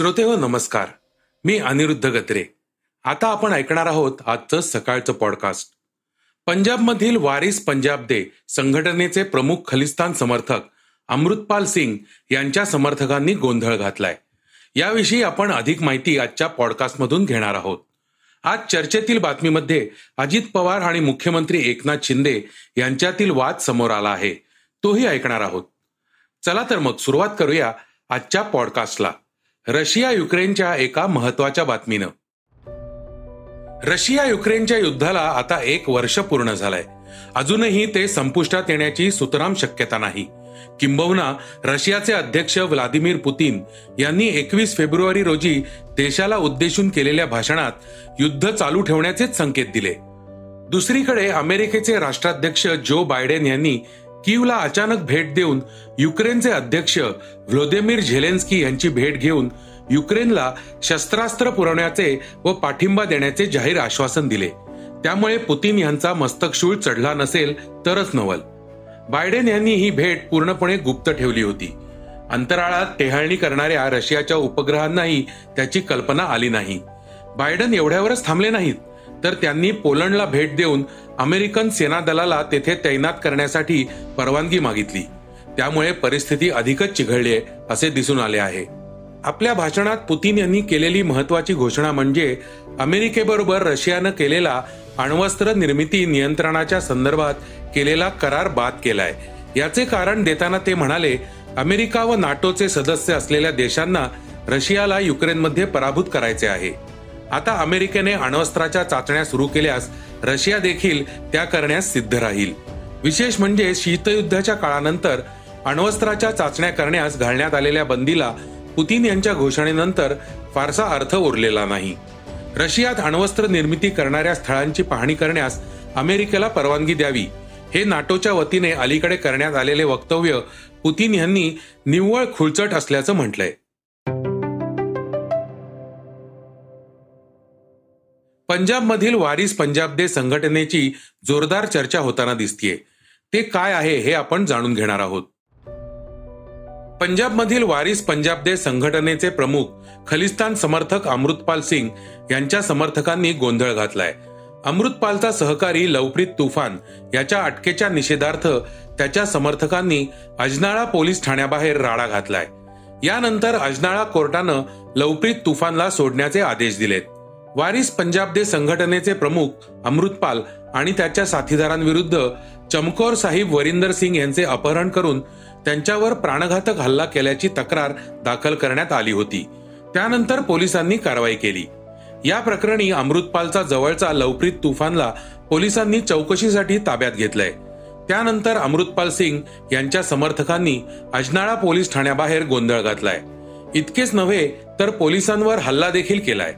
श्रोते हो नमस्कार. मी अनिरुद्ध गत्रे आता आपण ऐकणार आहोत आजचं सकाळचं पॉडकास्ट पंजाबमधील वारिस पंजाब दे संघटनेचे प्रमुख खलिस्तान समर्थक अमृतपाल सिंग यांच्या समर्थकांनी गोंधळ घातलाय. याविषयी आपण अधिक माहिती आजच्या पॉडकास्टमधून घेणार आहोत. आज चर्चेतील बातमीमध्ये अजित पवार आणि मुख्यमंत्री एकनाथ शिंदे यांच्यातील वाद समोर आला आहे. तोही ऐकणार आहोत. चला तर मग सुरुवात करूया आजच्या पॉडकास्टला रशिया युक्रेनच्या एका महत्त्वाच्या बातमीनं. रशिया युक्रेनच्या युद्धाला आता एक वर्ष पूर्ण झालंय. अजूनही ते संपुष्टात येण्याची सुतराम शक्यता नाही. किंबहुना रशियाचे अध्यक्ष व्लादिमीर पुतीन यांनी एकवीस फेब्रुवारी रोजी देशाला उद्देशून केलेल्या भाषणात युद्ध चालू ठेवण्याचेच संकेत दिले. दुसरीकडे अमेरिकेचे राष्ट्राध्यक्ष जो बायडेन यांनी कीवला अचानक भेट देऊन युक्रेनचे अध्यक्ष व्लोदिमीर झेलेन्स्की यांची भेट घेऊन युक्रेनला शस्त्रास्त्र पुरवण्याचे व पाठिंबा देण्याचे जाहीर आश्वासन दिले. त्यामुळे पुतीन यांचा मस्तकशूळ चढला नसेल तरच नवल. बायडेन यांनी ही भेट पूर्णपणे गुप्त ठेवली होती. अंतराळात टेहाळणी करणाऱ्या रशियाच्या उपग्रहांनाही त्याची कल्पना आली नाही. बायडन एवढ्यावरच थांबले नाहीत. तर त्यांनी पोलंडला भेट देऊन अमेरिकन सेना दलाला तेथे तैनात करण्यासाठी परवानगी मागितली. त्यामुळे परिस्थिती अधिकच चिघळली असे दिसून आले आहे. आपल्या भाषणात पुतीन यांनी केलेली महत्वाची घोषणा म्हणजे अमेरिकेबरोबर रशियानं केलेला अण्वस्त्र निर्मिती नियंत्रणाच्या संदर्भात केलेला करार बाद केलाय. याचे कारण देताना ते म्हणाले अमेरिका व नाटोचे सदस्य असलेल्या देशांना रशियाला युक्रेनमध्ये पराभूत करायचे आहे. आता अमेरिकेने अण्वस्त्राच्या चाचण्या सुरू केल्यास रशिया देखील त्या करण्यास सिद्ध राहील. विशेष म्हणजे शीतयुद्धाच्या काळानंतर अण्वस्त्राच्या चाचण्या करण्यास घालण्यात आलेल्या बंदीला पुतीन यांच्या घोषणेनंतर फारसा अर्थ उरलेला नाही. रशियात अण्वस्त्र निर्मिती करणाऱ्या स्थळांची पाहणी करण्यास अमेरिकेला परवानगी द्यावी हे नाटोच्या वतीने अलीकडे करण्यात आलेले वक्तव्य पुतीन यांनी निव्वळ खुळचट असल्याचं म्हटलंय. पंजाबमधील वारिस पंजाब दे संघटनेची जोरदार चर्चा होताना दिसतीये. ते काय आहे हे आपण जाणून घेणार आहोत. पंजाबमधील वारिस पंजाब दे संघटनेचे प्रमुख खलिस्तान समर्थक अमृतपाल सिंग यांच्या समर्थकांनी गोंधळ घातलाय. अमृतपालचा सहकारी लवप्रीत तुफान याच्या अटकेच्या निषेधार्थ त्याच्या समर्थकांनी अजनाळा पोलीस ठाण्याबाहेर राडा घातलाय. यानंतर अजनाळा कोर्टानं लवप्रीत तुफानला सोडण्याचे आदेश दिलेत. वारिस पंजाब दे संघटनेचे प्रमुख अमृतपाल आणि त्याच्या साथीदारांविरुद्ध चमकोर साहिब वरिंदर सिंग यांचे अपहरण करून त्यांच्यावर प्राणघातक हल्ला केल्याची तक्रार दाखल करण्यात आली होती. त्यानंतर पोलिसांनी कारवाई केली. या प्रकरणी अमृतपालचा जवळचा लवप्रीत तुफानला पोलिसांनी चौकशीसाठी ताब्यात घेतलंय. त्यानंतर अमृतपाल सिंग यांच्या समर्थकांनी अजनाळा पोलीस ठाण्याबाहेर गोंधळ घातलाय. इतकेच नव्हे तर पोलिसांवर हल्ला देखील केलाय.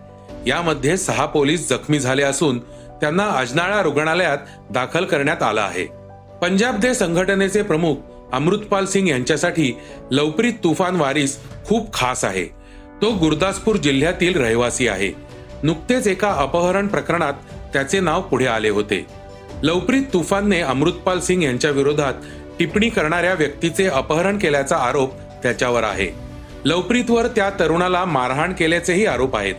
यामध्ये सहा पोलीस जखमी झाले असून त्यांना अजनाळा रुग्णालयात दाखल करण्यात आलं आहे. पंजाब दे संघटनेचे प्रमुख अमृतपाल सिंग यांच्यासाठी लवप्रीत तुफान वारीस खूप खास आहे. तो गुरदासपूर जिल्ह्यातील रहिवासी आहे. नुकतेच एका अपहरण प्रकरणात त्याचे नाव पुढे आले होते. लवप्रीत तुफानने अमृतपाल सिंग यांच्या विरोधात टिप्पणी करणाऱ्या व्यक्तीचे अपहरण केल्याचा आरोप त्याच्यावर आहे. लवप्रीतवर त्या तरुणाला मारहाण केल्याचेही आरोप आहेत.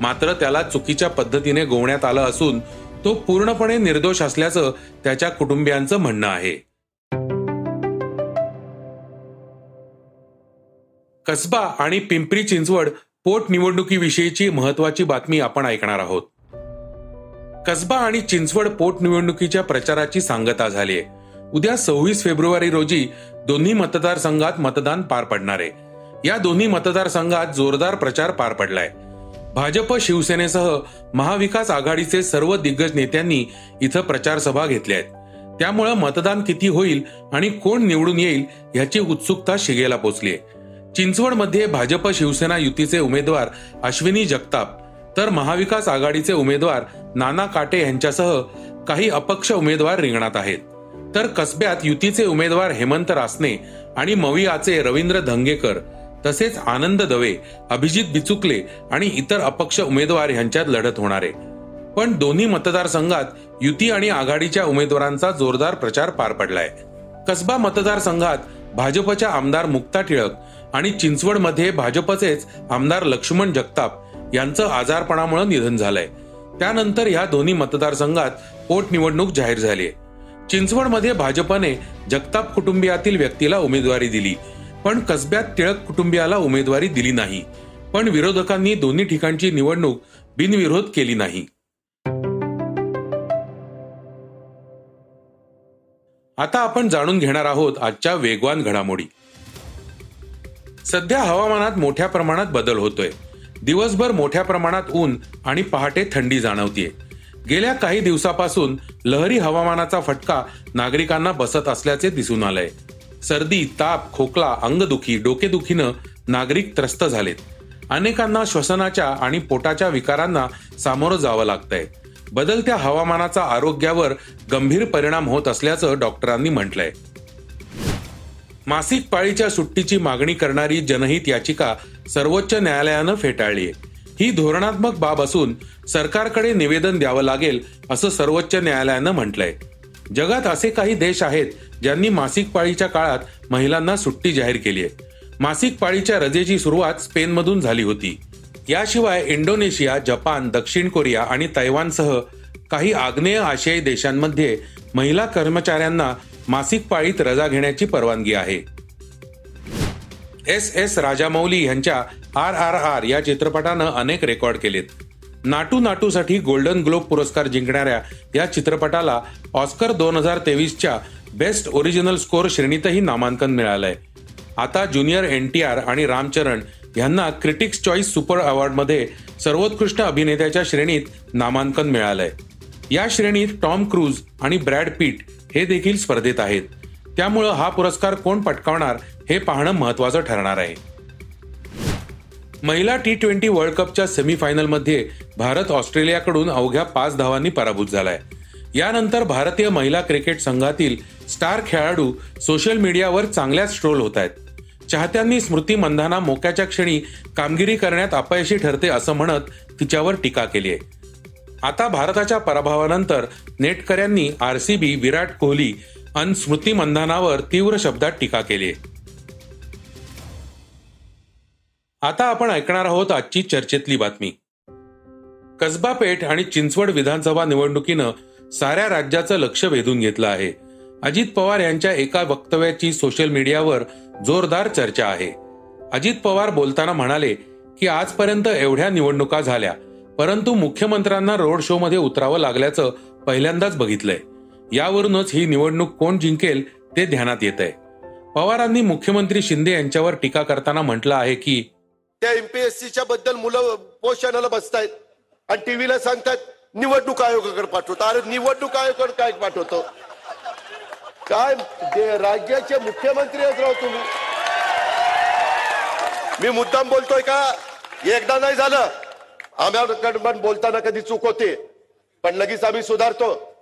मात्र त्याला चुकीच्या पद्धतीने गोवण्यात आलं असून तो पूर्णपणे निर्दोष असल्याचं त्याच्या कुटुंबियांचं म्हणणं आहे. कसबा आणि पिंपरी चिंचवड पोटनिवडणुकीविषयीची महत्वाची बातमी आपण ऐकणार आहोत. कसबा आणि चिंचवड पोटनिवडणुकीच्या प्रचाराची सांगता झाली आहे उद्या सव्वीस फेब्रुवारी रोजी दोन्ही मतदारसंघात मतदान पार पडणार आहे. या दोन्ही मतदारसंघात जोरदार प्रचार पार पडलाय. भाजप शिवसेनेसह महाविकास आघाडीचे सर्व दिग्गज नेत्यांनी इथं प्रचार सभा घेतल्या आहेत. त्यामुळं मतदान किती होईल आणि कोण निवडून येईल याची उत्सुकता शिगेला पोचलीय चिंचवडमध्ये भाजप शिवसेना युतीचे उमेदवार अश्विनी जगताप तर महाविकास आघाडीचे उमेदवार नाना काटे यांच्यासह काही अपक्ष उमेदवार रिंगणात आहेत. तर कसब्यात युतीचे उमेदवार हेमंत रासने आणि मवियाचे रवींद्र धंगेकर तसेच आनंद दवे अभिजित बिचुकले आणि इतर अपक्ष उमेदवार यांच्यात लढत होणार. आहे पण दोन्ही मतदारसंघात युती आणि आघाडीच्या उमेदवारांचा जोरदार प्रचार पार पडलाय. कसबा मतदारसंघात भाजपच्या आमदार मुक्ता टिळक आणि चिंचवडमध्ये भाजपचेच आमदार लक्ष्मण जगताप यांचं आजारपणामुळे निधन झालंय. त्यानंतर या दोन्ही मतदारसंघात पोटनिवडणूक जाहीर झाली चिंचवडमध्ये भाजपने जगताप कुटुंबियातील व्यक्तीला उमेदवारी दिली. पण कसब्यात टिळक कुटुंबियाला उमेदवारी दिली नाही. पण विरोधकांनी दोन्ही ठिकाणची निवडणूक बिनविरोध केली नाही. आता आपण जाणून घेणार आहोत आजच्या वेगवान घडामोडी. सध्या हवामानात मोठ्या प्रमाणात बदल होतोय. दिवसभर मोठ्या प्रमाणात ऊन आणि पहाटे थंडी जाणवतीये. गेल्या काही दिवसापासून लहरी हवामानाचा फटका नागरिकांना बसत असल्याचे दिसून आलंय. सर्दी ताप खोकला अंगदुखी डोकेदुखीनं नागरिक त्रस्त झालेत. अनेकांना श्वसनाच्या आणि पोटाच्या विकारांना सामोरं जावं लागतंय. बदलत्या हवामानाचा आरोग्यावर गंभीर परिणाम होत असल्याचं डॉक्टरांनी म्हटलंय. मासिक पाळीच्या सुट्टीची मागणी करणारी जनहित याचिका सर्वोच्च न्यायालयानं फेटाळली ही धोरणात्मक बाब असून सरकारकडे निवेदन द्यावं लागेल असं सर्वोच्च न्यायालयानं म्हटलंय. जगात असे काही देश आहेत ज्यांनी मासिक पाळीच्या काळात महिलांना सुट्टी जाहीर केली आहे. मासिक पाळीच्या रजेची सुरुवात स्पेनमधून झाली होती. याशिवाय इंडोनेशिया जपान दक्षिण कोरिया आणि तैवानसह काही आग्नेय आशियाई देशांमध्ये महिला कर्मचाऱ्यांना मासिक पाळीत रजा घेण्याची परवानगी आहे. एस एस राजामौली यांच्या आर आर आर या चित्रपटानं अनेक रेकॉर्ड केलेत. नाटू नाटूसाठी गोल्डन ग्लोब पुरस्कार जिंकणाऱ्या या चित्रपटाला ऑस्कर दोन हजार तेवीसच्या बेस्ट ओरिजिनल स्कोर श्रेणीतही नामांकन मिळालंय. आता ज्युनियर एन टी आर आणि रामचरण यांना क्रिटिक्स चॉईस सुपर अवॉर्डमध्ये सर्वोत्कृष्ट अभिनेत्याच्या श्रेणीत नामांकन मिळालंय. या श्रेणीत टॉम क्रूज आणि ब्रॅड पीट हे देखील स्पर्धेत आहेत. त्यामुळं हा पुरस्कार कोण पटकावणार हे पाहणं महत्वाचं ठरणार आहे. महिला टी ट्वेंटी वर्ल्ड कपच्या सेमीफायनलमध्ये भारत ऑस्ट्रेलियाकडून अवघ्या पाच धावांनी पराभूत झालाय. यानंतर भारतीय महिला क्रिकेट संघातील स्टार खेळाडू सोशल मीडियावर चांगल्याच ट्रोल होत आहेत. चाहत्यांनी स्मृती मंधाना मोक्याच्या क्षणी कामगिरी करण्यात अपयशी ठरते असं म्हणत तिच्यावर टीका केली आहे. आता भारताच्या पराभवानंतर नेटकऱ्यांनी आरसीबी विराट कोहली आणि स्मृती मंधानावर तीव्र शब्दात टीका केली आहे. आता आपण ऐकणार आहोत आजची चर्चेतली बातमी. कसबा पेठ आणि चिंचवड विधानसभा निवडणुकीनं साऱ्या राज्याचं लक्ष वेधून घेतलं आहे. अजित पवार यांच्या एका वक्तव्याची सोशल मीडियावर जोरदार चर्चा आहे. अजित पवार बोलताना म्हणाले की आजपर्यंत एवढ्या निवडणुका झाल्या परंतु मुख्यमंत्र्यांना रोड शो मध्ये उतरावं लागल्याचं पहिल्यांदाच बघितलंय. यावरूनच ही निवडणूक कोण जिंकेल ते ध्यानात येत आहे पवारांनी मुख्यमंत्री शिंदे यांच्यावर टीका करताना म्हटलं आहे की त्या एमपीएससीच्या बद्दल मुलं पोषणाला बसतायत. आणि टीव्हीला सांगतात निवडणूक आयोगाकडे पाठवतो. अरे निवडणूक आयोगाकडे काय पाठवतो? काय? राज्याचे मुख्यमंत्री आहेत राव तुम्ही. मी मुद्दाम बोलतोय का? एकदा नाही झालं. आम्हाला बोलताना कधी चूक होते. पण लगेच आम्ही सुधारतो.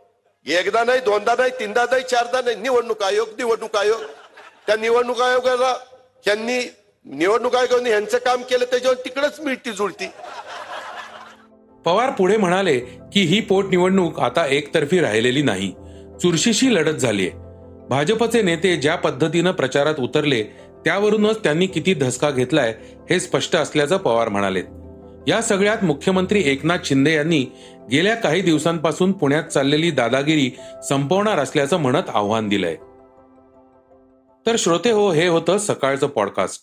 एकदा नाही दोनदा नाही तीनदा नाही चारदा नाही. निवडणूक आयोग निवडणूक आयोग. त्या निवडणूक आयोगाला त्यांनी निवडणूक आयोगाने यांचं काम केलं त्याच्यावर तिकडेच मिळती जुळती. पवार पुढे म्हणाले की ही पोटनिवडणूक आता एकतर्फी राहिलेली नाही. चुरशीशी लढत झालीय. भाजपचे नेते ज्या पद्धतीनं प्रचारात उतरले त्यावरूनच त्यांनी किती धसका घेतलाय हे स्पष्ट असल्याचं पवार म्हणाले या सगळ्यात मुख्यमंत्री एकनाथ शिंदे यांनी गेल्या काही दिवसांपासून पुण्यात चाललेली दादागिरी संपवणार असल्याचं म्हणत आव्हान दिलंय. तर श्रोते हो हे होतं सकाळचं पॉडकास्ट